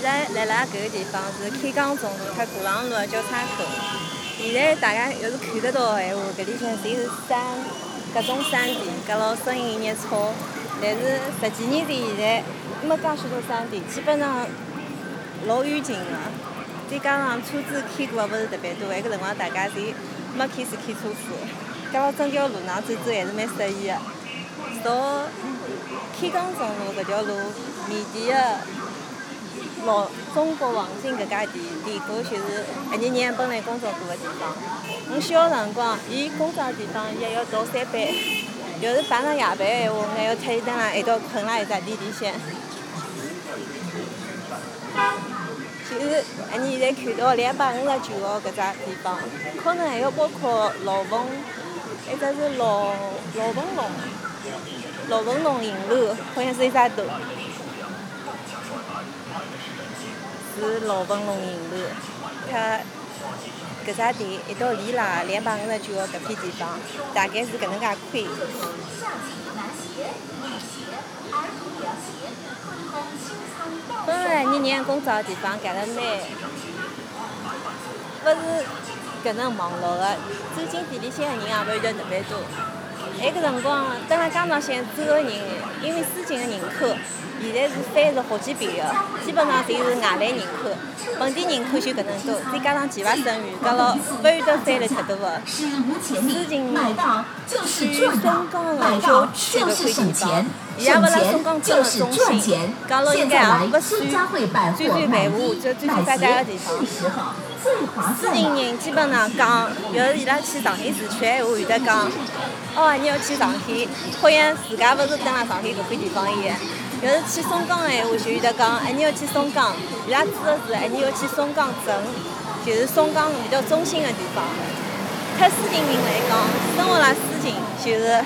现在辣辣搿个地方是开江中路和鼓浪路的交叉口。现在大家要是看得到的闲话，搿里向侪是山，各种山地，搿老声音热吵。但是十几年前现在没介许多山地，基本上老安静的。再加上车子开过勿是特别多，埃个辰光大家侪没开始开车子，搿辣整条路上走走还是蛮适意的。到开江中路搿条路面前的老中国黄金搿家店，店过就是一年年本来工作过的地方。我小辰光，伊工作的地方伊还要倒三班，要是碰上夜班的闲话，还要特意等辣一道困辣一只店里向。就是阿你现在看到两百五十九号搿只地方，可能还要包括老凤，一只是老老凤龙，老凤龙影楼，好像是一只楼，是老文龙影楼，它搿只店一道连辣两百五十九号搿片地方，大概是搿能介宽。本来你年工作的地方盖了蛮，勿是搿能忙碌的，走进店里向的人也勿会得特别多。埃个辰光，等辣江上县走的人，因为司机的人口。现在是翻了好几倍的，基本上侪是外来人口，本地人口就搿能多，再加上计划生育，搿老勿会得翻了太多的。事情去松江的小区搿块地方，伊也勿辣松江镇的中心，讲了应该也勿算最最繁华、最最发达的地方。市情人基本上讲，要是伊拉去上海市区闲话，会得讲，哦，你要去上海，好像自家勿是蹲辣上海搿块地方一样。要是去松江闲话，就有得讲，哎，你要去松江，伊拉指的是哎，你要去松江镇，就是松江比较中心的地方。特市情人来讲，生活辣市情，就是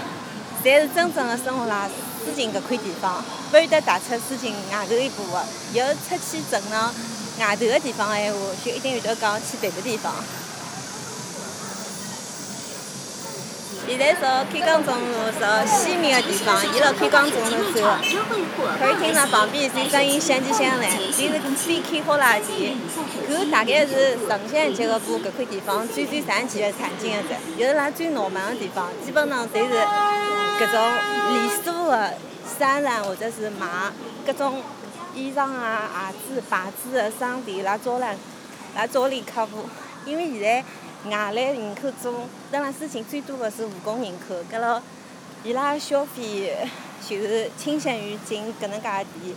才是真正的生活辣市情搿块地方，勿会得踏出市情外头一步的。要出去镇上外头的地方的闲话，就一定有得讲去别的地方。现在朝开江中路走西面的地方，伊辣开江中路走，可以听到旁边有声音响起响来，就是新开好了店，搿大概是城乡结合部搿块地方最最赚钱的场景一只，就是辣最闹门的地方，基本上侪是搿种连锁的商场或者是卖各种衣裳啊、鞋子、牌子的商店来招揽来招揽客户，因为现在。外来人口中，当然事情最多的是务工人口，搿咯，伊拉消费就是倾向于进搿能介个店。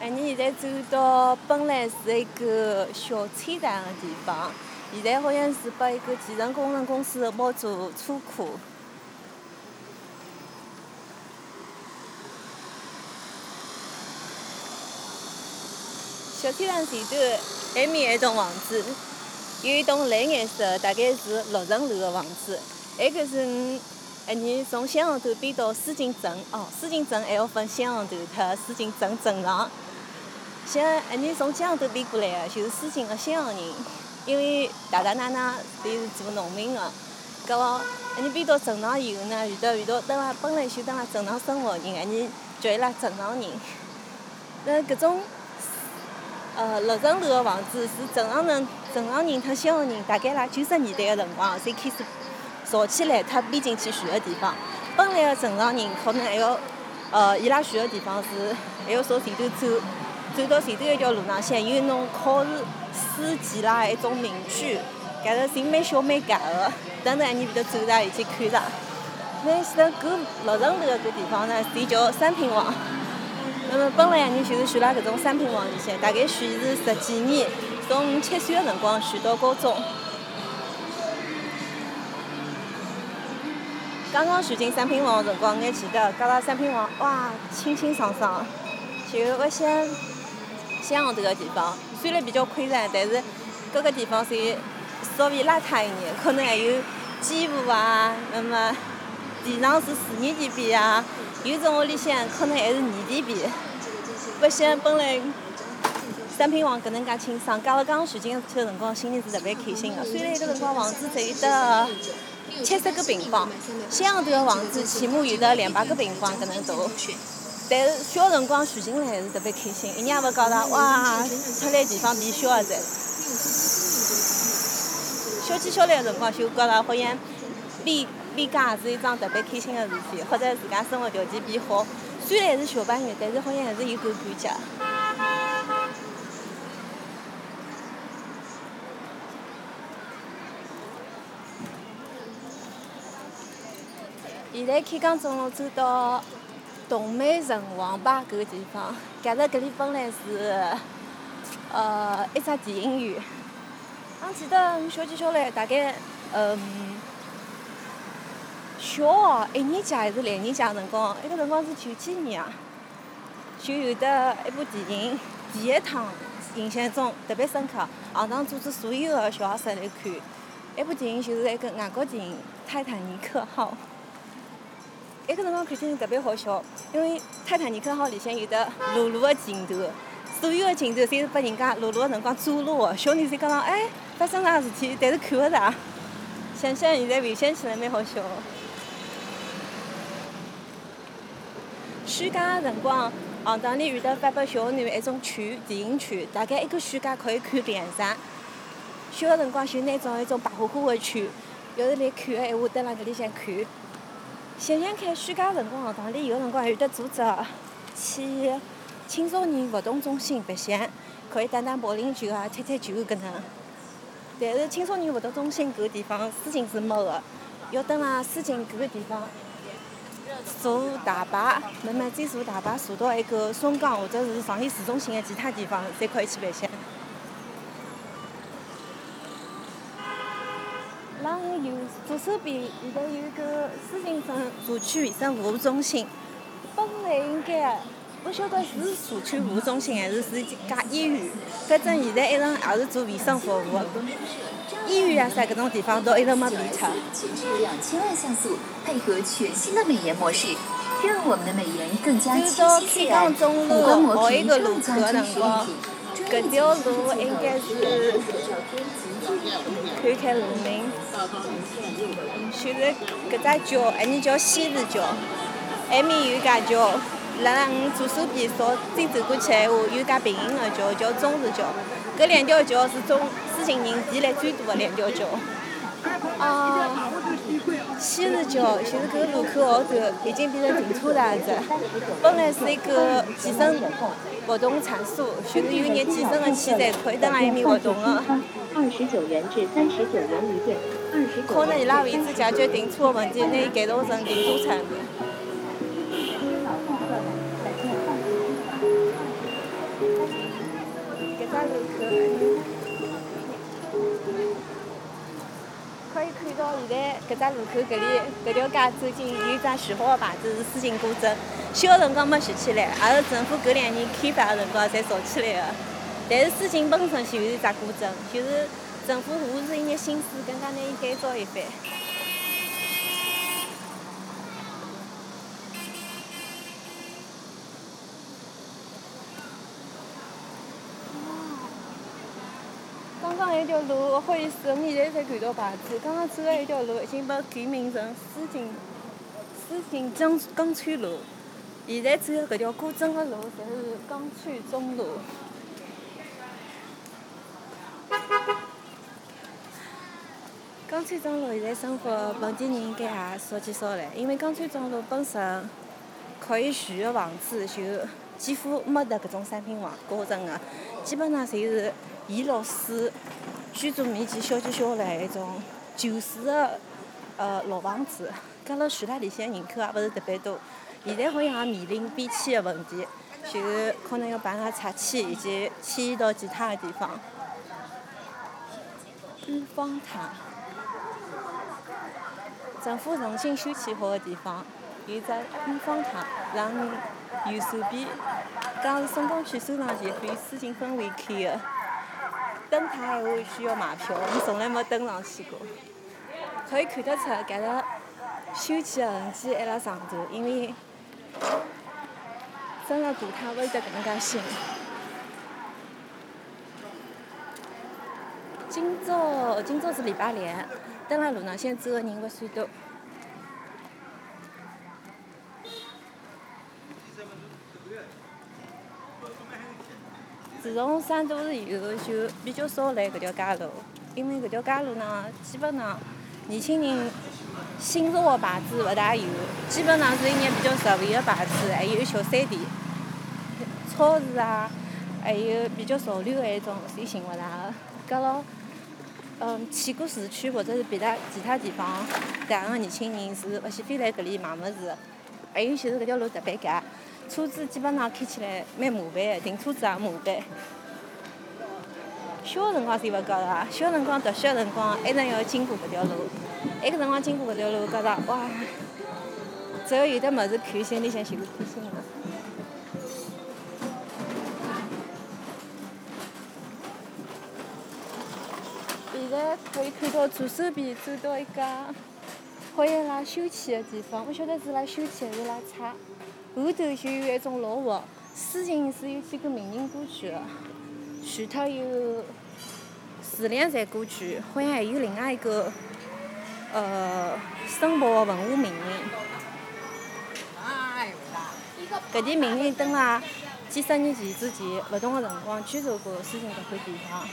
哎，你现在走到本来是一个小菜场个地方，现在好像是拨一个建成工程公司包做车库。小菜场前头埃面一栋房子，有一栋蓝颜色，大概是六层楼的房子。埃个是，哎，你从香河头搬到思锦镇，哦，思锦镇还要分香河头和思锦镇镇上。像哎，你从江河头搬过来的，就是思锦的香河人，因为大大奶奶侪是做农民的。搿么，哎，你边到镇上以后呢，遇到遇到等辣本来就等辣镇上生活的人，哎，你叫伊拉镇上人。那搿种。呃，六层楼的房子是镇上人、镇上人和乡下人，大概辣九十年代的辰光才开始造起来，他搬进去住的地方。本来的镇上人可能还要，呃，伊拉住的地方是还要朝前头走，走到前头一条路上向有侬考试书籍啦一种民居，搿个是蛮小蛮夹的。等等，你面搭走上去看着。那现在搿六层楼的搿地方呢，侪叫三平房。那么本来你就是选辣搿种三平房里向，大概选是十几年，从七岁个辰光选到高中。刚刚选进三平房个辰光，我还记得，搿拉三平房哇，清清爽爽，就勿像乡下头个地方，虽然比较宽敞，但是各个地方侪稍微邋遢一点，可能还有积物啊，那么地上是水泥地板啊。有种屋里向可能还是泥地皮，不像本来三平房搿能介清爽。加了刚刚选进去的辰光，心里是特别开心的。虽然搿辰光房子只有得七十个平方，想头个房子起码有得两百个平方搿能大。但是小辰光住进来还是特别开心，一娘勿讲㑚哇，出来地方比小个侪。小起小来个辰光就觉着好像离离家是一桩特别开心个事体，或者自家生活条件变好。虽然是小朋友，但是好像还是有感感觉。现在开江中路走到 동美城网吧搿个地方，假设搿里本来是呃一只电影院。我记得小起小来大概嗯小学一年级还是两年级个辰光，埃个辰光是九几年啊，就有得一部电影，第一趟印象中特别深刻，学堂组织所有个小学生来看。埃部电影就是一个外国电影《泰坦尼克号》。埃个辰光看起来特别好笑，因为《泰坦尼克号》里向有的裸露个镜头，所有个镜头侪是被人家裸露个辰光遮录个。小人侪讲，哎，发生啥事体？但是看勿着。想想现在回想起来蛮好笑个。暑假个辰光，学堂里有得发拨小囡一种券，电影券，大概一个暑假可以看两场。小个辰光就拿种一种白花花个券，要是来看个闲话，蹲辣搿里向看。想想看，暑假辰光学堂里有辰光还有得组织去青少年活动中心白相，可以打打保龄球啊、踢踢球搿能。但是青少年活动中心搿个地方私情是没个，要等辣私情搿个地方坐大巴，慢慢再坐大巴坐到一个松江或者是上海市中心个其他地方，才可以去白相。然后右左手边现在有一个私情村社区卫生服务中心，本来应该不晓得是社区服务中心还是是一家医院，反正现在一直也是做卫生服务的。医院啊啥搿种地方都一直没变脱。两千万像素，配合全新的美颜模式，让我们的美颜更加清晰自然。五官磨皮更加真实立体。搿条路应该是看看路名。就是搿只桥，埃面叫西市桥，埃面有家桥，辣辣我左手边朝再走过去闲话，有家平行个桥叫中市桥。搿两条桥是中私行人前来最多个两条桥。啊，西市桥就是搿路口后头已经变成停车场子，本来是一个健身活动场所，就是有眼健身的器材可以蹲辣埃面活动的。二十九元至三十九元一对。可能伊拉位置解决停车个问题，拿伊改造成停车场。搿只路口搿里搿条街最近有只序号个牌子是思琴古镇，小辰光没学起来，也是政府搿两年开发的辰光才造起来的。但是思琴本身就是一只古镇，就是。政府花了一眼心思，更加拿伊改造一番。一条路，不好意思，我现在才看到牌子。刚刚走的一条路已经被改名成思锦思锦江江川路，现在走的搿条古镇的路，侪是江川中路。江川中路现在生活本地人应该也少见少来，因为江川中路本身可以住的房子就几乎没得搿种商品房高层的，基本上侪是沿路水，居住面积小就小来一种旧式的呃老房子，搿辣住辣里向人口也勿是特别多。现在好像也面临变迁的问题，就是可能要帮它拆迁以及迁移到其他的地方。安方塔。政府重新修葺好个地方，有只安方塔，让右手边，讲是松江区收藏协会私信分会开个。登塔闲话需要买票，我从来没登上去过。可以看得出，搿个修建个痕迹还辣上头，因为真个大塔勿会得搿能介新。今朝，今朝是礼拜六。登辣路浪向走个人勿算多。自从上都市以后，就比较少来搿条街路，因为搿条街路呢，基本上年轻人新潮的牌子勿大有，基本上是一眼比较实惠的牌子，还有小商店、超市啊，还有比较潮流的一种侪寻勿着个。搿咯，嗯，去过市区或者是别的其他地方谈个年轻人是勿喜欢来搿里买物事。还有就是搿条路特别窄。车子基本上开起来蛮麻烦的，停车子也麻烦。小辰光侪勿觉着，小辰光读书的辰光，一直要经过搿条路。埃个辰光经过搿条路，觉着哇，只要有得物事看，心里向就是开心个。现在可以看到左手边走到一家好像辣休憩的地方，勿晓得是辣休憩还是辣踩。后头就有一种老屋，附近是有几个名人过去个，除脱有自恋侪过去，好像还有另外一个呃申报的文化名人。搿点名人蹲辣几十年前之前勿同个辰光居住过附近搿块地方。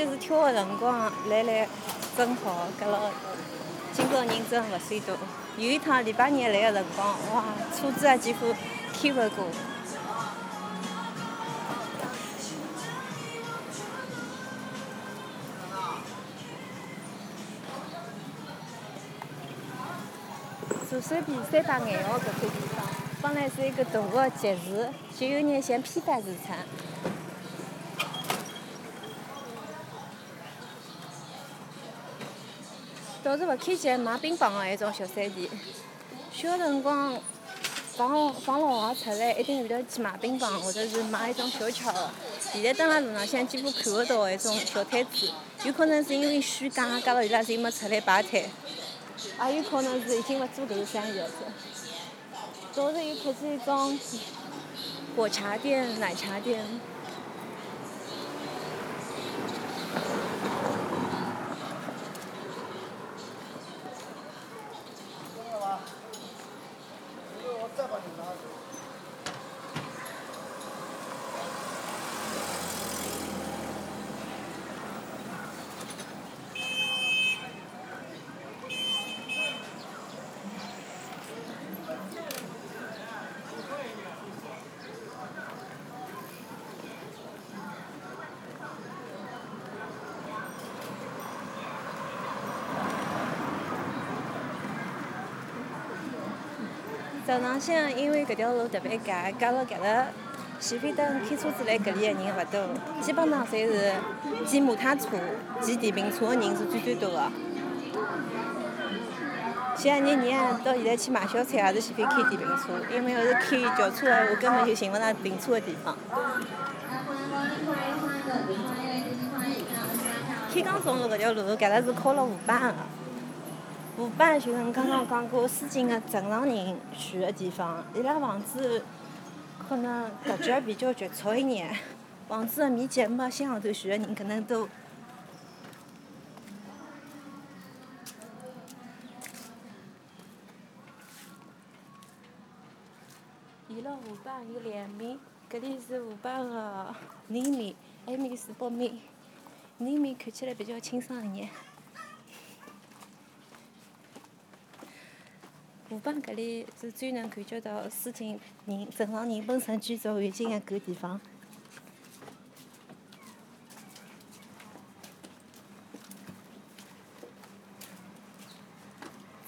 就是挑个辰光来来正好，搿咯，今朝人真勿算多。有一趟礼拜日来个辰光，哇，车子也几乎开勿过。左手边三大爱好搿块地方，本来是一个大个集市，就有眼像批发市场。倒是勿开起卖冰棒个埃种小商店。小辰光放放学出来，一定会得去买冰棒，或者是买一种小吃个。现在蹲辣路浪向几乎看勿到埃种小摊子，有可能是因为暑假，加到伊拉侪没出来摆摊，也有可能是已经勿做搿个生意了。倒是有开始一种果茶店、奶茶店。早上向因为搿条路特别窄，加了搿个前边灯开车子来搿里个人勿多，基本上侪是骑摩托车、骑电瓶车个人是最最多个。像你娘到现在去买小菜也是喜欢开电瓶车，因为要是开轿车个话，根本就寻勿着停车个地方。开江中路搿条路搿个是靠了河浜个。河浜就跟刚刚讲过，附近个正常人住个地方，伊拉房子可能格局比较局促一眼，房子个面积没新号头住个人可能多。伊拉河浜有两面，搿里是河浜个南面，埃面是北面，南面看起来比较清爽一眼。河浜搿里是最能感觉到附近人正常人本身居住环境个搿地方。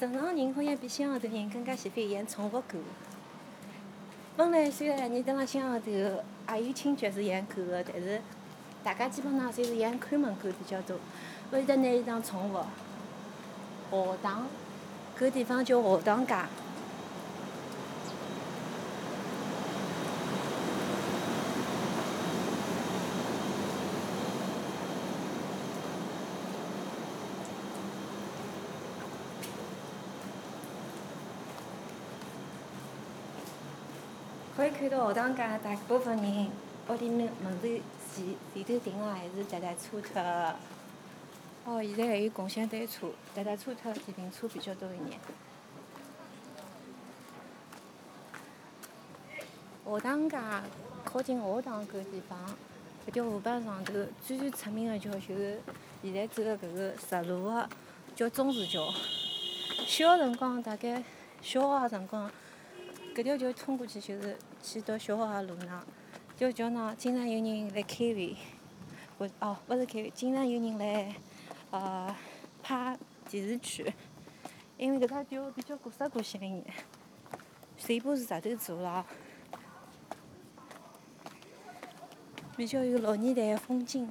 正常人好像比乡下头人更加喜欢养宠物狗。本来虽然你蹲辣乡下头也有亲戚是养狗个，但是大家基本上侪是养看门狗比较多，勿会得拿伊当宠物。学堂。搿地方叫学堂街。可以看到学堂街大部分人屋里面门头前前头停的还是脚踏车。哦，现在还有共享单车、踏踏车特电瓶车比较多一点。学堂街靠近学堂搿地方，搿条河浜上头最最出名个桥就是现在走个搿个直路个，叫中市桥。小个辰光，大概小学个辰光，搿条桥通过去就是去到小学个路上。条桥呢，经常有人来开会，或哦，勿是开会，经常有人来呃拍电视剧，因为搿只桥比较古色古香一点，全部是石头做了。比较有老年代的风景。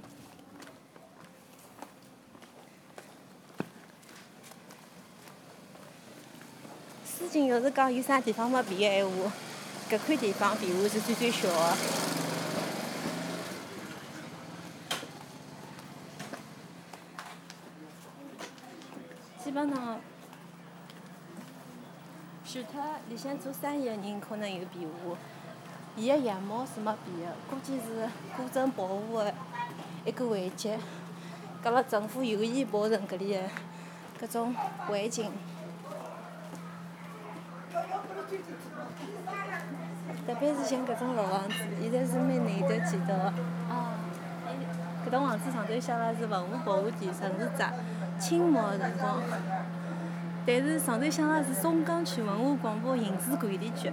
司机要是讲有啥地方没变的闲话，搿块地方变化是最最小的。基本上，除里向做生意个人可能有变化。伊个样貌是没变个，估计是古镇保护个一个环节，隔了政府有意保存搿里个搿种环境。特别是像搿种老房子，现在是蛮难得见到个。哦，搿栋房子上头写了是文物保护地，城市闸，清末个辰光。但是上头写了是松江区文化广播影视管理局。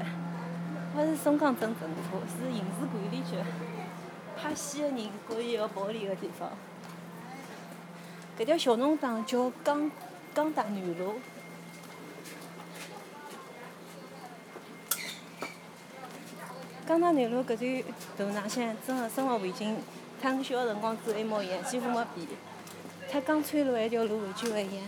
勿是松江镇政府，是影视管理局，拍戏个人可以要保留个地方。搿条小弄堂叫江江大南路。江大南路搿段路浪向，真个生活环境，和我小个辰光走一模一样，几乎没变。和江川路埃条路完全勿一样。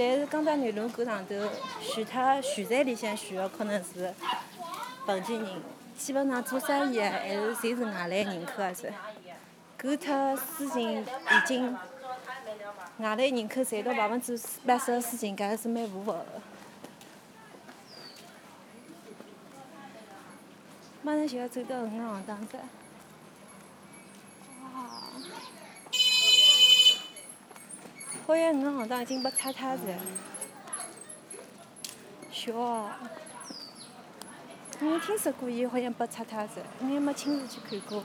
但是江大南路搿上头，除脱徐站里向选的可能是本地人，基本上做生意的还是侪是外来人口啊是。搿脱私情已经，外来人口占到百分之八十个私情，搿还是蛮符合的。马上就要走到鱼行当只。好像鱼行当已经被拆脱了，小哦。我听说过伊好像被拆脱了，我也没亲自去看过。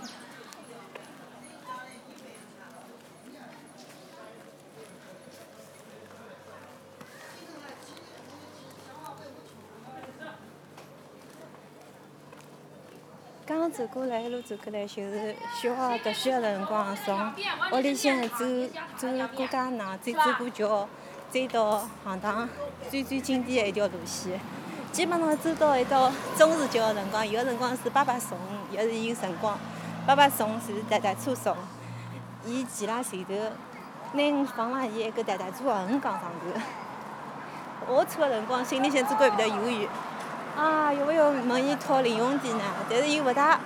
走过来，一路走过来就是小学读书的辰光，从屋里向走走过街闹，再走过桥，再到行堂，最最经典的一条路线。基本上走到一道中市桥的辰光，有的辰光是爸爸送，也是有辰光爸爸送是踏踏车送。伊骑辣前头，拿我放辣伊一个踏踏车横杠上头。下车的辰光，心里向总归会得犹豫。啊，要勿要问伊讨零用钱呢？但是又勿大，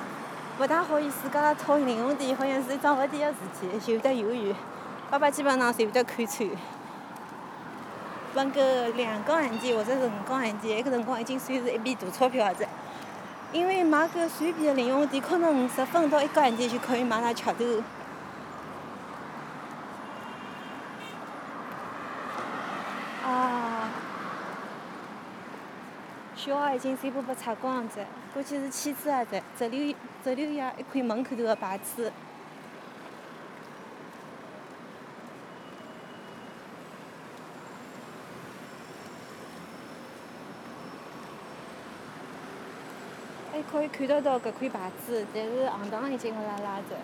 勿大好意思，讲讨零用钱好像是一桩勿对个事体，就有得犹豫。爸爸基本上侪会得看穿。问个两角硬币或者是五角硬币，埃个辰光已经算是一笔大钞票了子。因为买个随便个零用钱，可能五十分到一角硬币就可以买上吃头。小学已经全部被拆光了，估计是弃置啊！在只留只留下一块门口头个牌子。还可以看得到搿块牌子，但是行当已经勿拉拉着。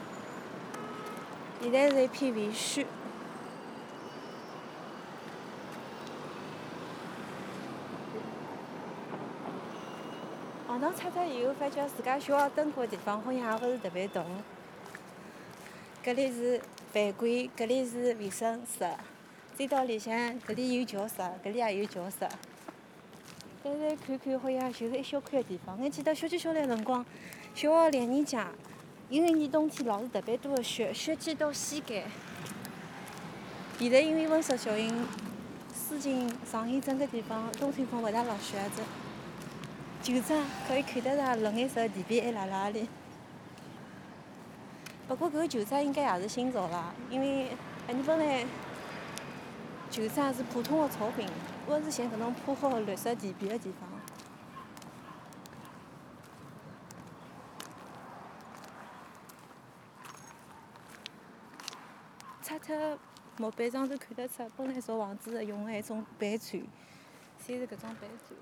现在是一片废墟。学堂拆脱以后，发觉自家小学蹲过个地方好像也勿是特别大。搿里是饭馆，搿里是卫生室，再到里向搿里有教室，搿里也有教室。但是看看好像就是一小块地方。我记得小区小来辰光，小学两年级，有一年冬天老是特别多个雪，雪积到膝盖。现在因为温室效应，附近上海整个地方冬天风勿大落雪子，旧站可以看得到绿颜色地皮还辣辣里。不过搿个旧站应该也是新造啦，因为哎你本来旧站是普通的草坪，勿是像搿种铺好绿色地皮的地方。拆脱木板上头看得出，本来造房子用的埃种板砖，侪是搿种板砖。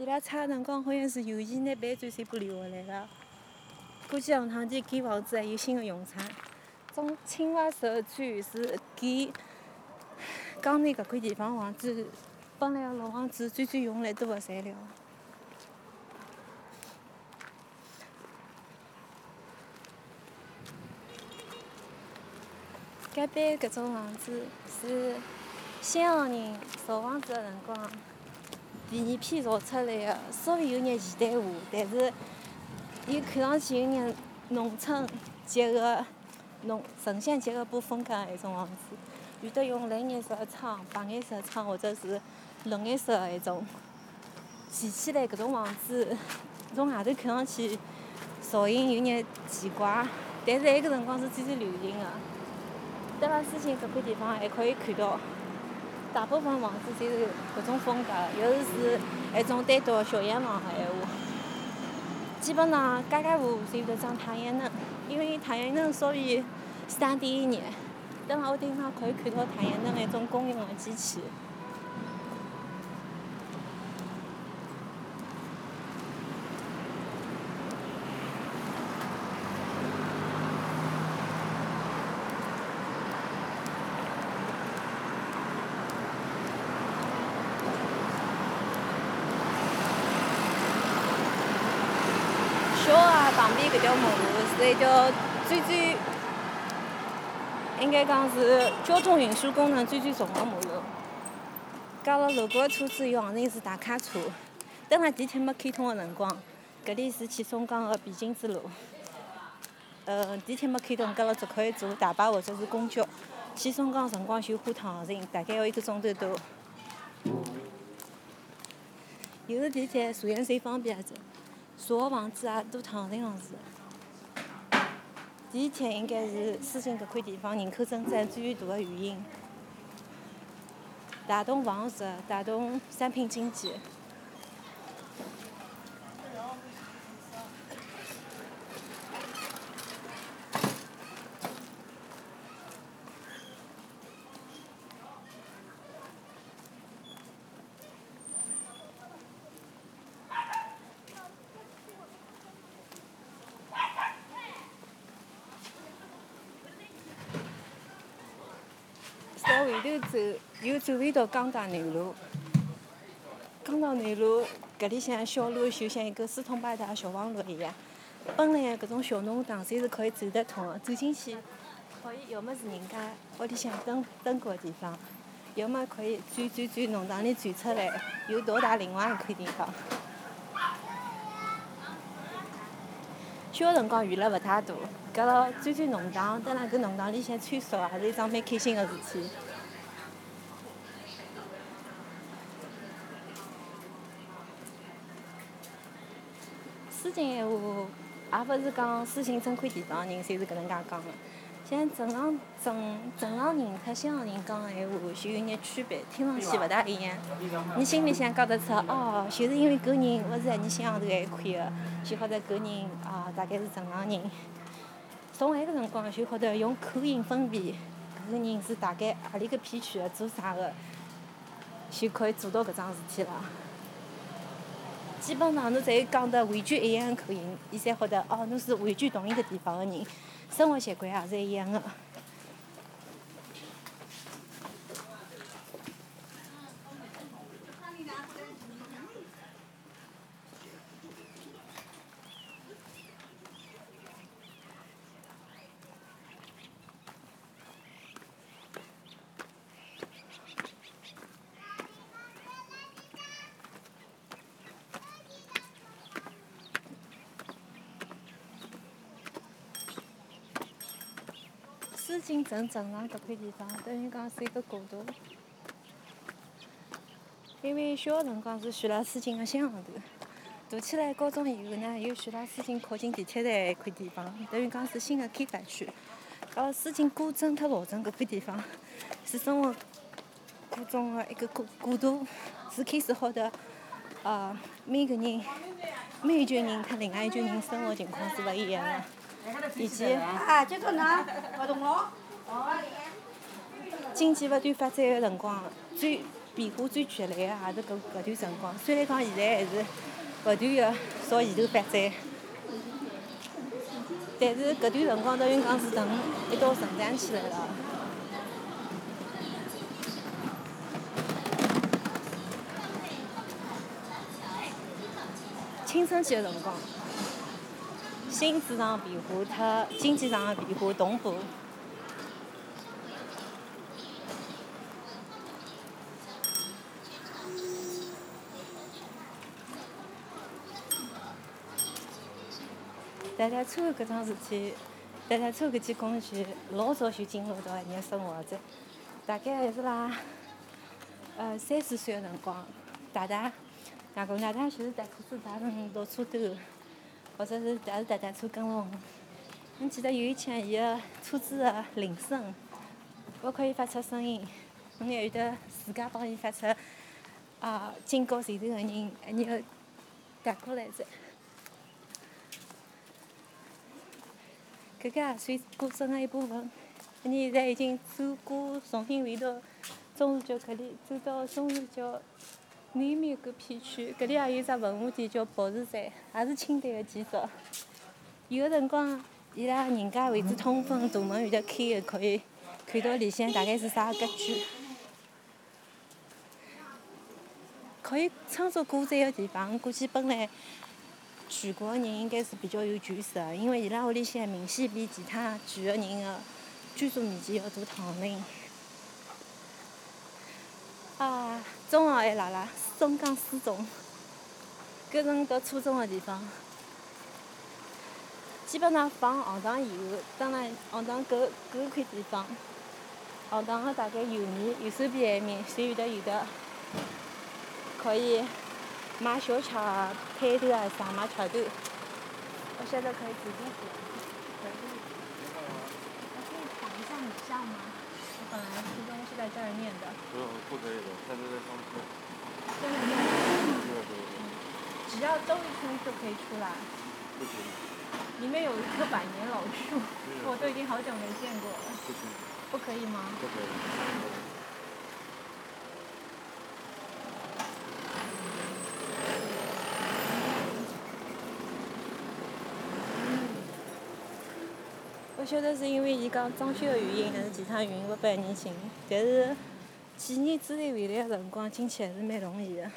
伊拉拆的辰光好像是有意拿板砖全部留下来了。估计两趟地盖房子还有新的用场。种青瓦石砖是盖江南搿块地方房子，本来老房子最最用来多的材料。隔壁搿种房子是西洋人造房子的辰光第二批造出来的，稍微有眼现代化，但是伊看上去有眼农村结合农城乡结合部风格的一种房子，有的用蓝颜色的窗、白颜色的窗，或者是绿颜色的一种。建起来搿种房子，从外头看上去造型有眼奇怪，但是埃个辰光是最最流行的。蹲辣思琴搿块地方还可以看到，大部分房子侪是搿种风格，要是是埃种单独的小洋房的闲话，基本上家家户户侪有得装太阳能，因为太阳能稍微省点热。等辣屋顶上可以看到太阳能埃种公用的机器。小学旁边搿条马路是一条最最，应该讲是交通运输功能最最重的马路。加了路过的车子有行人是大卡车。等辣地铁没开通的辰光，搿里是去松江的必经之路。呃，地铁没开通，搿了只可以坐大巴或者是公交。去松江辰光就花趟行情，大概要一个钟头多。有了地铁，坐也最方便子。住个房子也多趟行行是。地铁应该是思琴搿块地方人口增长最大的原因，带动房市，带动商品经济。朝回头走，又走回到江大南路。江大南路搿里向小路就像一个四通八达小黄路一样。本来搿种小弄堂侪是可以走得通的，走进去可以要么是人家屋里向蹲蹲过的地方，要么可以转转转弄堂里转出来，又到达另外一块地方。小辰光娱乐勿太大，搿了转转弄堂，蹲辣搿弄堂里向穿梭也是一桩蛮开心的事体。思琴闲话，也勿是讲思琴整块地方人侪是搿能介讲的。像正常正正常人和西洋人讲闲话就有眼区别，听上去勿大一样。你心里向讲得出，哦，就是因为搿人勿是你心上头埃一块的，就晓得搿人啊大概是正常人。从埃个辰光就晓得用口音分辨搿个人是大概何里个片区的，做啥的，就可以做到搿桩事体了。基本上侬侪讲得完全一样的口音，伊才晓得哦，侬是完全同一个地方的人，生活习惯也是一样的。思琴镇上搿块地方，等于讲是一个过渡。因为小个辰光是徐老师进个乡下头，大起来高中以后呢，又徐老师进靠近地铁站一块地方，等于讲是新个开发区。到思进古镇特老镇搿块地方，是生活各种个一个过过渡，是开始好的。呃，每个人每一群人和另外一群人生活情况是勿一样的，以及经济勿断发展个辰光，最变化最剧烈个也是搿搿段辰光。虽然讲现在还是勿断个朝前头发展，但是搿段辰光等于讲是等一道成长起来了。青春期个辰光，心智上变化特经济上个变化同步。踏踏车搿桩事体，踏踏车搿件工具老早就进入到一个生活在，大概还是辣呃三四岁个辰光，大大。外公外婆就是踏车子踏成到车兜，或者是也是踏踏车跟风。侬记得有一天，伊个车子个铃声，我可以发出声音，侬还有得自家帮伊发出啊警告前头个人，然后踏过来噻。搿个也算过程个一部分。你现在已经走过重庆围到钟市角搿里，走到钟市角。南面搿片区，搿里也有只文物店叫博士山，也是清代个建筑。有个辰光，伊拉人家位置通风，大门有得开个，可以看到里向大概是啥格局。可以称作古镇个地方，估计本来全国个人应该是比较有权势个，因为伊拉屋里向明显比其他住个人个居住面积要大趟零。啊，中学还辣辣松江四中，搿是我读初中个地方。基本上放学堂以后，当然学堂搿搿块地方，学堂个大概右面、右手边埃面，侪有得有的可以买小吃啊、摊头啊啥买吃头。我晓得可以直接去。可以。可以打一下你下吗？我本来是在这儿念的。不用，不可以的，现在在上课。在那念。只要兜一圈就可以出来。不行。里面有一棵百年老树，我都已经好久没见过了。不行。不可以吗？不可以。晓得是因为伊讲装修的原因，还是其他原因勿拨人进，但是。几年之内回来的辰光进去还是蛮容易的。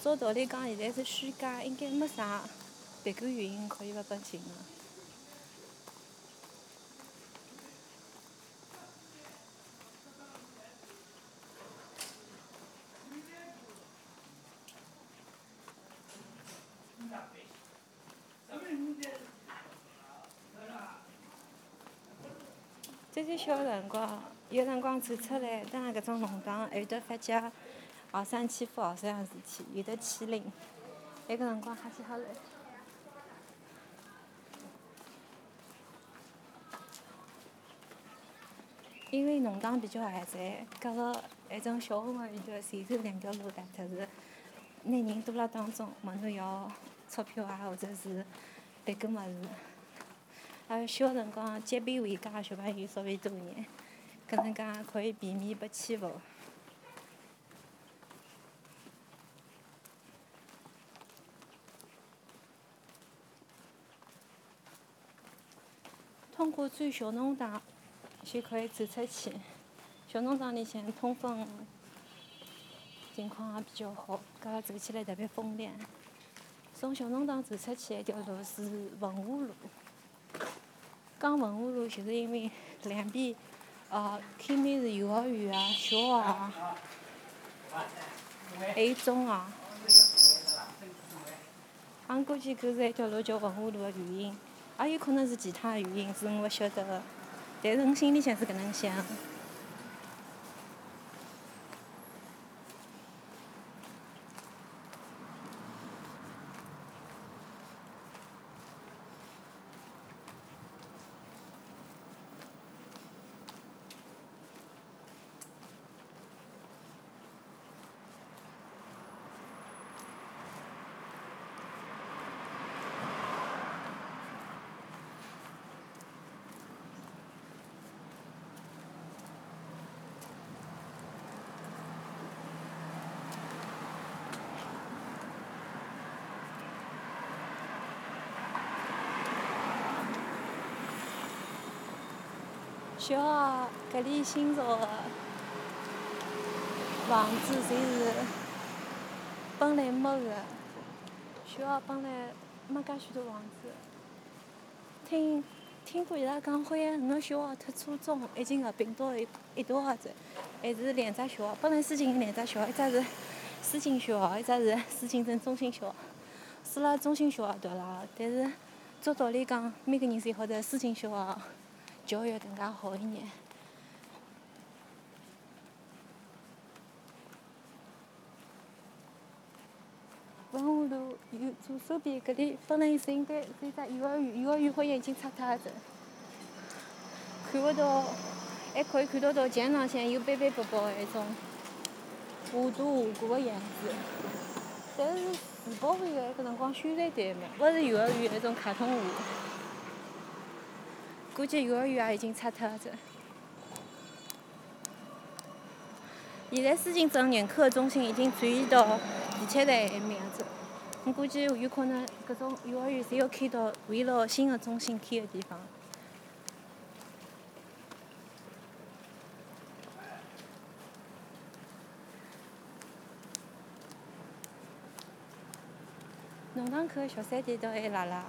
照道理讲，现在是暑假，应该没啥别个原因可以勿拨进的。最小个辰光，有辰光走出来，当搿种弄堂，有得发觉学生欺负学生个事体，有得欺凌。埃个辰光哈稀哈累。因为弄堂比较狭窄，隔个埃种小学个有得前头两条路大特是拿人堵辣当中，问侬要钞票啊，或者是别个物事。还有小辰光结伴回家小朋友稍微多眼，搿能介可以避免被欺负。通过钻小弄堂就可以走出去。小弄堂里向通风情况也比较好，搿走起来特别风凉。从小弄堂走出去一条路是文化路。讲文化路，就是因为两边，呃，开面是幼儿园啊、小学啊，还有中学。俺估计搿是一条路叫文化路的原因，也有可能是其他原因，是我勿晓得的。但是我心里向是搿能想。小学搿里新造的房子侪是本来没的，小学本来没介许多房子。听听过伊拉讲，好像侬小学特初中已经合并到一一道个子，还是两只小学。本来思锦两只小学，一只是思锦小学，一只是思锦镇中心小学。是辣中心小学读啦，但是照道理讲，每个人侪好得思锦小学教育更加好一眼。文化路右左手边搿里本来是应该是一只幼儿园，幼儿园好像已经拆脱了子，看勿到，还可以看得到墙浪向有斑斑驳驳的一种画图画过的样子。但是世博会个搿辰光宣传队嘛，勿是幼儿园那种卡通画，估计幼儿园也已经拆脱了。现在思锦镇人口中心已经转移到地铁站埃面子，我估计有可能搿种幼儿园侪要开到围绕新的中心开的地方。弄堂口小三店倒还辣辣。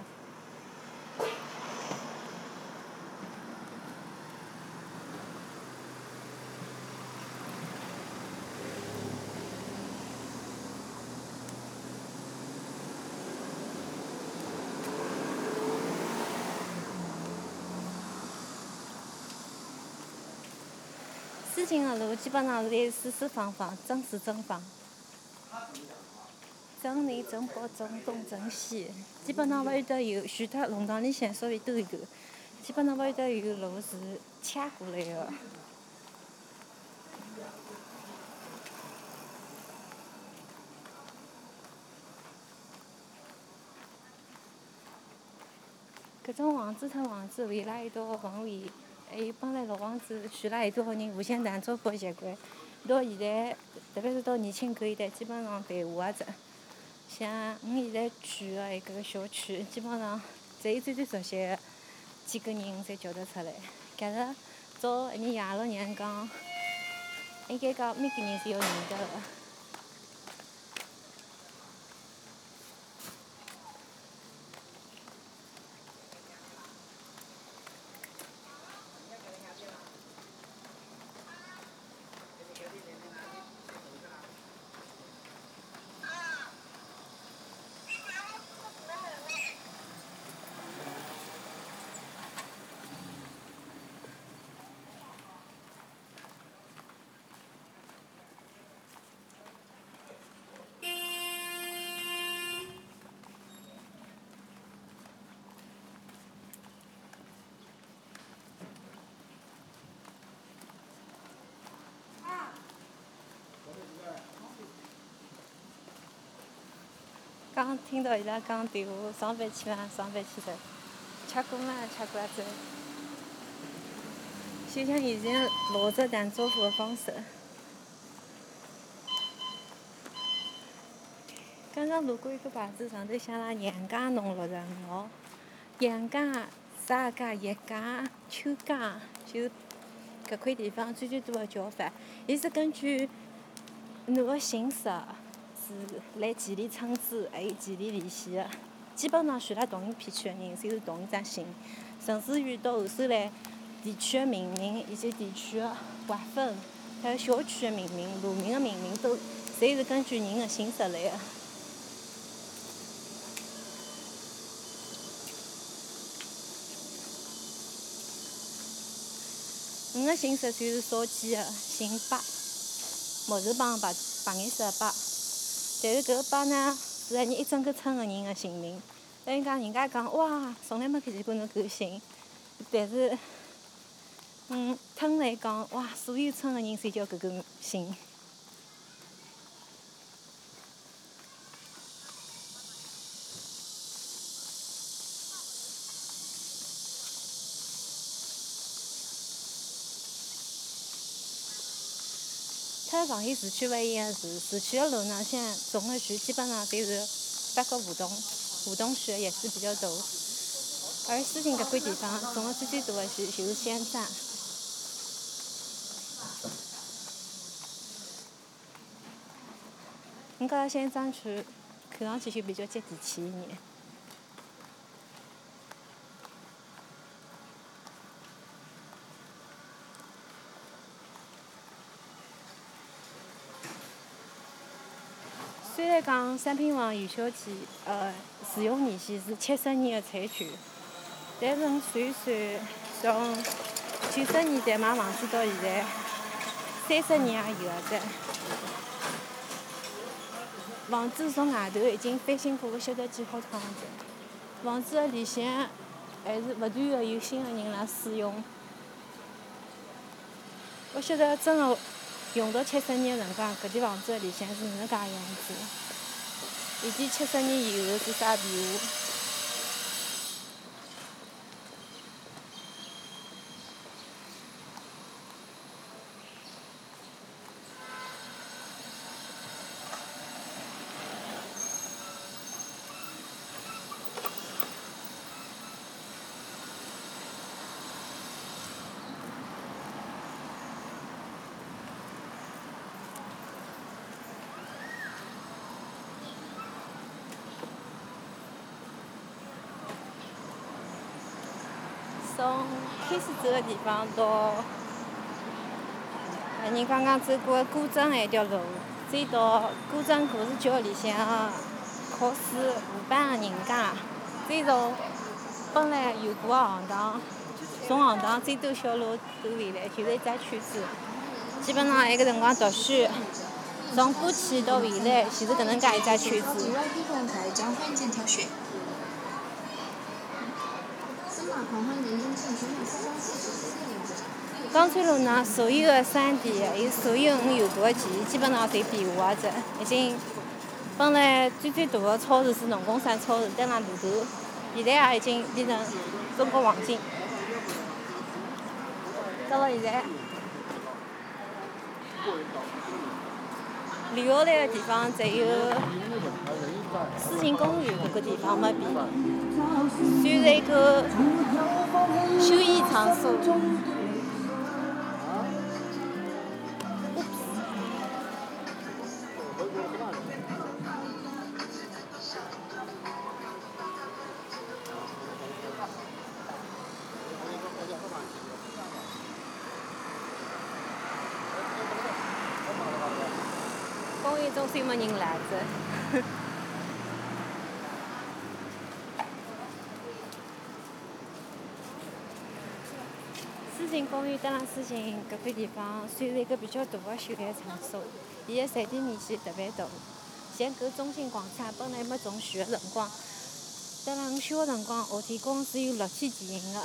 思锦个路基本上是四四方方、正四正方。正南、正北、正东、正西，基本上勿会得有，除脱弄堂里向稍微兜一兜，基本上勿会得有路是切过来个。搿种房子脱房子围辣一道氛围，还有帮来老房子住辣一道个人互相打招呼个习惯，到现在，特别是到年轻搿一代，基本上淡化个子。像我现在住个埃个小区，基本上只有最最熟悉个几个人才叫得出来。假如照一年爷老娘讲，应该讲每个人侪要认得个。刚听到伊拉讲电话，上班去伐？上班去的。吃过吗？吃过了走。就像以前老早打招呼的方式。刚刚路过一个牌子，上头写了“杨家弄六十五号”。杨家、沙家、叶家、邱家，就是搿块地方最最多个叫法。伊是根据侬个姓氏。是来建立村子，还有建立联系个。基本上选辣同一片区个人，侪是同一只姓。甚至于到后首来，地区个命名以及地区个划分，还有小区个命名、路名个命名，都侪是根据人个姓氏来个。我个姓氏算是少见个，姓白，木字旁白白颜色个白。但是搿个八呢，是人一整个村个人个姓名。等于讲，人家讲哇，从来没看见过侬搿个姓。但是，嗯，村来讲哇，所有村个人侪叫搿个姓。上海市区不一样是，市区的路呢，现在种的树基本上都是八个梧桐，梧桐树的是比较大，而之前搿块地方种的最最大的树就是香樟。我觉着香樟树看上去就比较接地气一眼。虽然讲三品房有效期，呃，使用年限是七十年的产权，但是我算算，从九十年代买房子到现在，三十年也有了。房子从外头已经翻新过，勿晓得几好趟子。房子的里向还是勿断的有新的人来使用。勿晓得真的用到七十年辰光，搿间房子的里向是哪能介样子？以及七十年以后是啥变化？开始走的地方到，人刚刚走过的古镇那条路，再到古镇故事桥里向考试舞班的人家，再到本来有过的行当，从行当再兜小路走回来，就是一只圈子。基本上埃个辰光读书，从过去到未来，就是搿能介一只圈子。江川路呢，所有的商店，还有所有我有过的记忆，基本上侪变化了。已经本来最最大的超市是农工商超市，蹲辣路头，现在也已经变成中国黄金。到了。现在，留下来的地方只有私人公园搿地方没变，算是一个休闲场所。琴公园，蹲辣思琴搿块地方，算是一个比较大的休闲场所。伊的占地面积特别大，像搿中心广场本来没种树的辰光，蹲辣我小个辰光，夏天光是有绿天骑行的。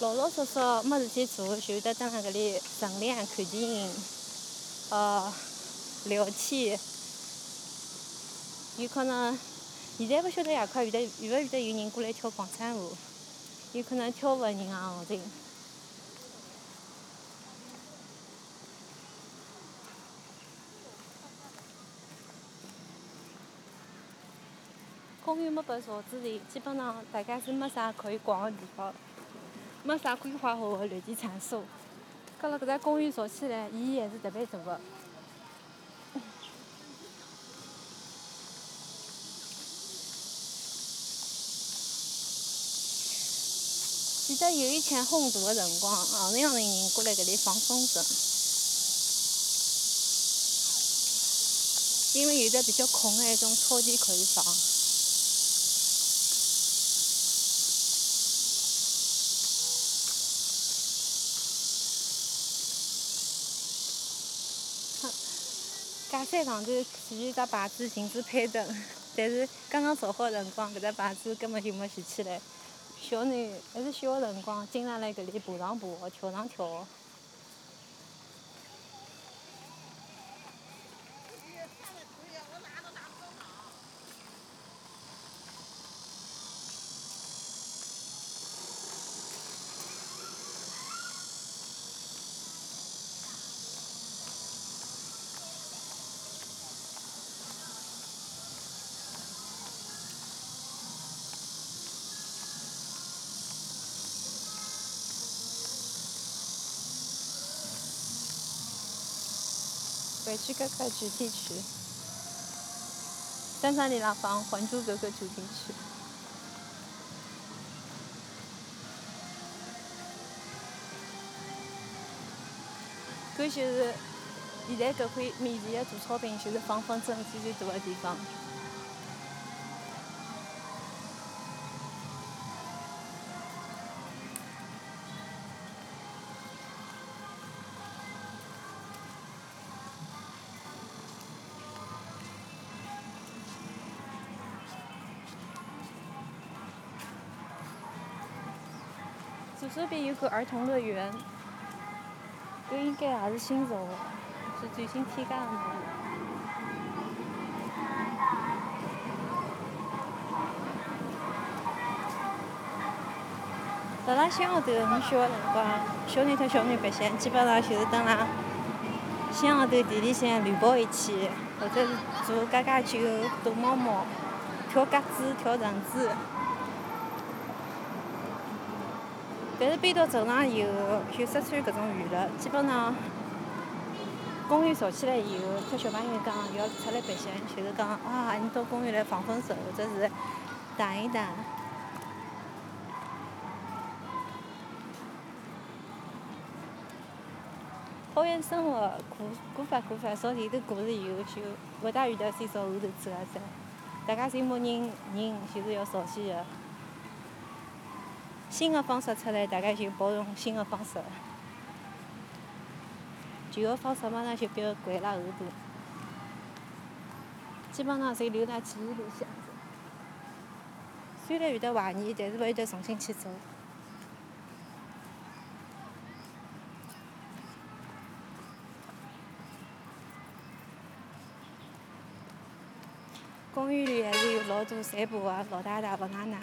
老老实实没事体做，就得蹲辣搿里乘凉、看电影，呃，聊天。有可能现在勿晓得夜快有得有勿有得有人过来跳广场舞，有可能跳舞个人也勿定。公园没被造纸站，基本上大家是没啥可以逛的地方。没啥规划好的绿地场所，搿辣搿只公园造起来意义还是特别大的。得有一场轰大个辰光，行里向的人过来搿里放风筝，因为有的比较空的一种草地可以放。假山上头竖一只牌子禁止攀登，但是刚刚造好辰光，搿只牌子根本就没竖起来。小囡还是小个辰光，经常来搿里爬上爬，跳上跳。去看看主题曲。商场里浪放《还珠格格》主题曲。搿就是现在搿块面前的大草坪，就是放风筝最最大的地方。左手边有个儿童乐园，搿应该也是新造的，是最新添加的物事。辣辣乡下头，我小辰光，小人和小人白相，基本上就是蹲辣乡下头地里向乱跑一气，或者是做家家酒、躲猫猫、跳格子、跳绳子。但是搬到镇上以后，就失去搿种娱乐，基本上公园造起来以后，和小朋友讲要出来白相，就是讲啊，你到公园来放风筝，或者是打一打。校园生活过过法过法，朝前头过了以后，就勿大愿得再朝后头走了噻。大家侪默认人就是要朝前个。新个方式出来，大家就包容新个方式。旧个方式马上就被掼辣后头，基本上侪留辣记忆里向。虽然有得怀念，但是勿会得重新去做。公园里还是有老多散步个老太太、老奶奶。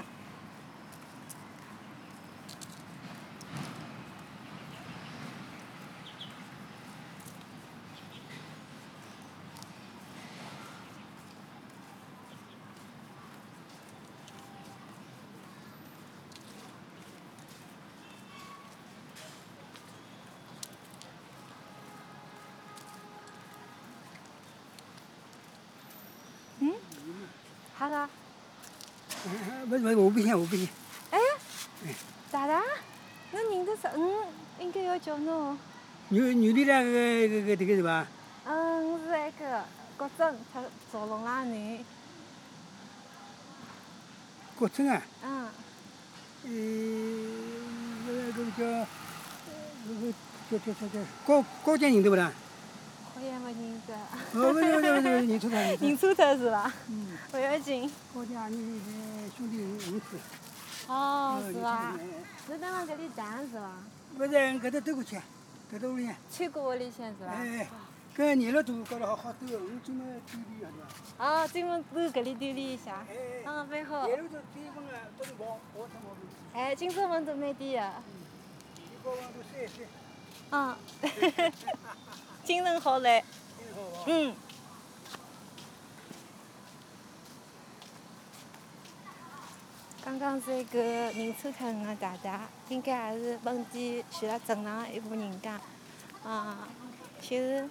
哈个？不不，我不信，我不信。哎，咋的？侬认得是我应该要叫侬。牛牛的那个个个这个是吧？嗯，我是那个国珍，他赵龙拉囡。国珍啊，嗯，呃，那个那个叫，那个叫叫叫叫高高建宁，对不啦？认得。哦，不是不是不是，认错了认错是吧？嗯，不要紧。高江你兄弟认识。哦，是伐伐？？侬等辣搿里站是伐？不是，搿搭兜过去，搿搭屋里向。穿过屋里向是伐？哎哎，搿热了多，高头好好兜，我专门兜里向的。哦，专门兜搿里锻炼一下。哎哎。嗯，蛮好。哎，今朝温度蛮低个。最高温度三十，嗯，精神好嘞。嗯。刚刚是一个认错脱我的大大，应该也是本地住辣镇上的一户人家。啊，就是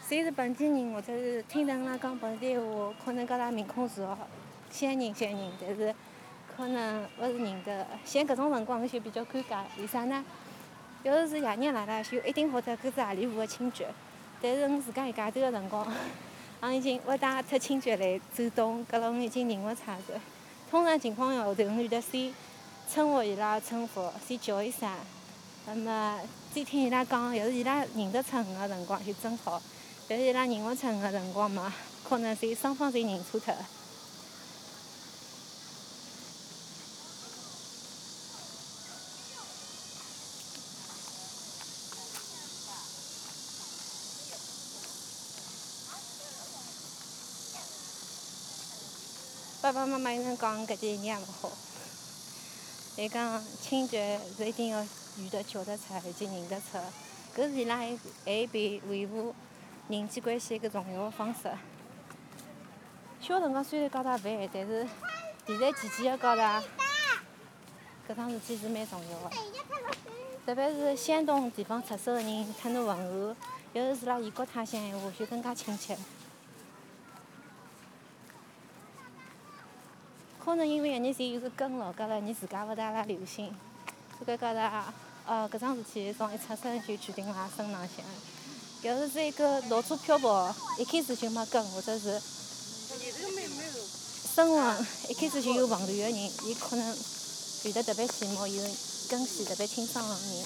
虽是本地人，或者是听得我拉讲本地话，可能跟伊拉面孔熟，相认相认，但是可能勿是认得。像搿种辰光，我就比较尴尬，为啥呢？要是是爷娘奶奶，就一定会得搿是何里户的亲眷。但是我自家一家头个辰光，俺已经勿带脱亲眷来走动，搿了我已经认勿出来。通常情况下头，我会得先称呼伊拉称呼，先叫一声，那么再听伊拉讲，要是伊拉认得出我个辰光就真好，但是伊拉认勿出我个辰光嘛，可能侪双方侪认错脱。爸爸妈妈有人讲搿点一点也勿好，伊讲亲眷是一定要遇得叫得出，而且认得出，搿是伊拉还还一边维护人际关系一个重要方式。小辰光虽然教得烦，但是现在渐渐个觉着，搿桩事体是蛮重要的。特别是相同地方出生的人，特侬问候，要是住辣异国他乡闲话，就更加亲切。可能因为一年前有个根咯，加了你自家勿大拉留心，所以觉着，哦，搿桩事体从一出生就决定辣身浪向。要是在一个到处漂泊，一开始就没根，或者是生活一开始就有问题的人，伊可能变得特别羡慕有根系特别清爽的人。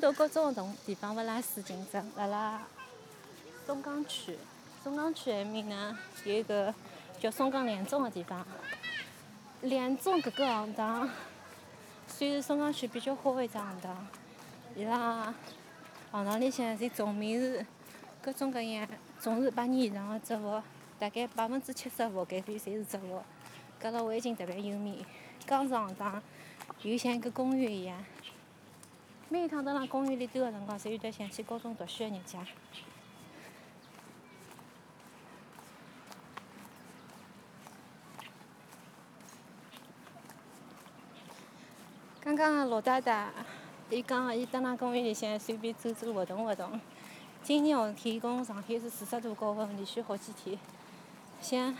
到各种同地方勿拉水竞争，辣辣松江区，松江区埃面呢有一个叫松江联中的地方。联中搿个行当算是松江区比较好的一只行当，伊拉行当里向侪种米是各种各样种是百年以上的植物，大概百分之七十覆盖率侪是植物，搿个环境特别优美。江上行当又像一个公园一样。每一趟蹲辣公园里兜个辰光，侪有得想起高中读书个日脚。刚刚个陆大大，伊讲伊蹲辣公园里向随便走走活动活动。今年夏天一共上海是四十度高温，连续好几天。像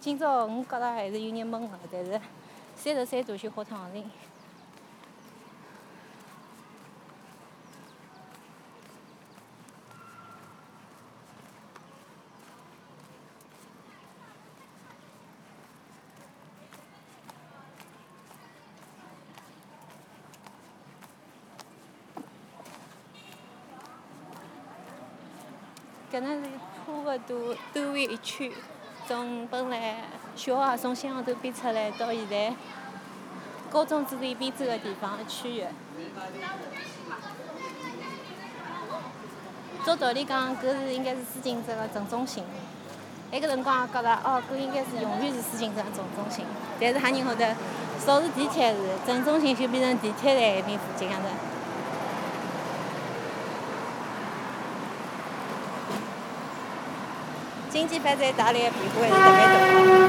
今朝我觉着还是有眼闷个，但是三十三度就好躺平。搿能是多兜一圈，从本来小学从乡下头边出来，到现在高中子弟边走个地方区域。照道理讲，搿是应该是紫禁镇个正中心。埃个辰光觉着，哦，搿应该是永远是紫禁镇个正中心。但是哈人晓得，少是地铁是正中心，就变成地铁站埃面附近样子。经济发展带来的变化还是特别大。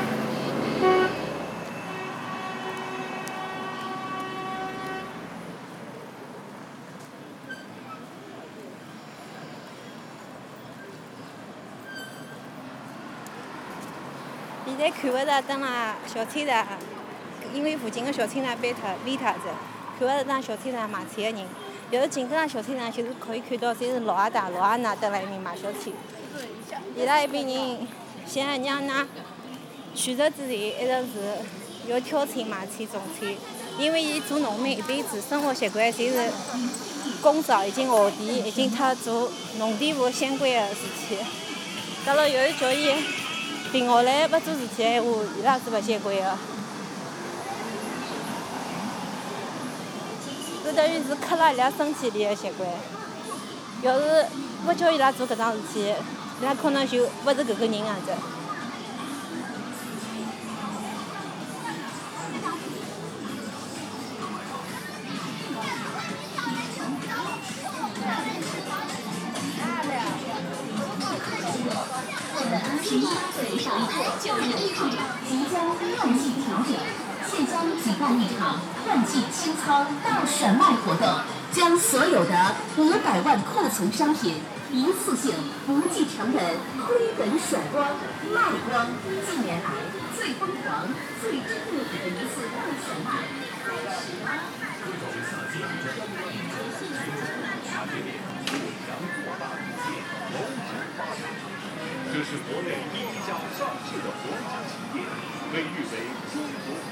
现在看勿着蹲辣小菜场，因为附近个小菜场关脱、连脱着，看勿着当小菜场卖菜个人。要是进蹲辣小菜场，就是可以看到，侪是老阿大、老阿奶蹲辣埃面卖小菜。伊拉一边人想让㑚选择之前，一直是要挑菜、买菜、种菜，因为伊做农民一辈子生活习惯侪是工作，已经下地，已经脱做农田务相关个事体。到了要是叫伊停下来勿做事体闲话，伊拉是勿习惯个。搿等于是刻辣伊拉身体里个习惯。要是勿叫伊拉做搿桩事体，伊拉可能就勿是搿个人样子。十一北上一台九十一号即将换季调整，现将举办一场换季清仓大甩卖活动，将所有的五百万库存商品。一次性不计成本，亏本甩光卖光，近年来最疯狂、最彻底的一次大甩卖开始啦！这是国内第一家上市的皇家企业，被誉为中国。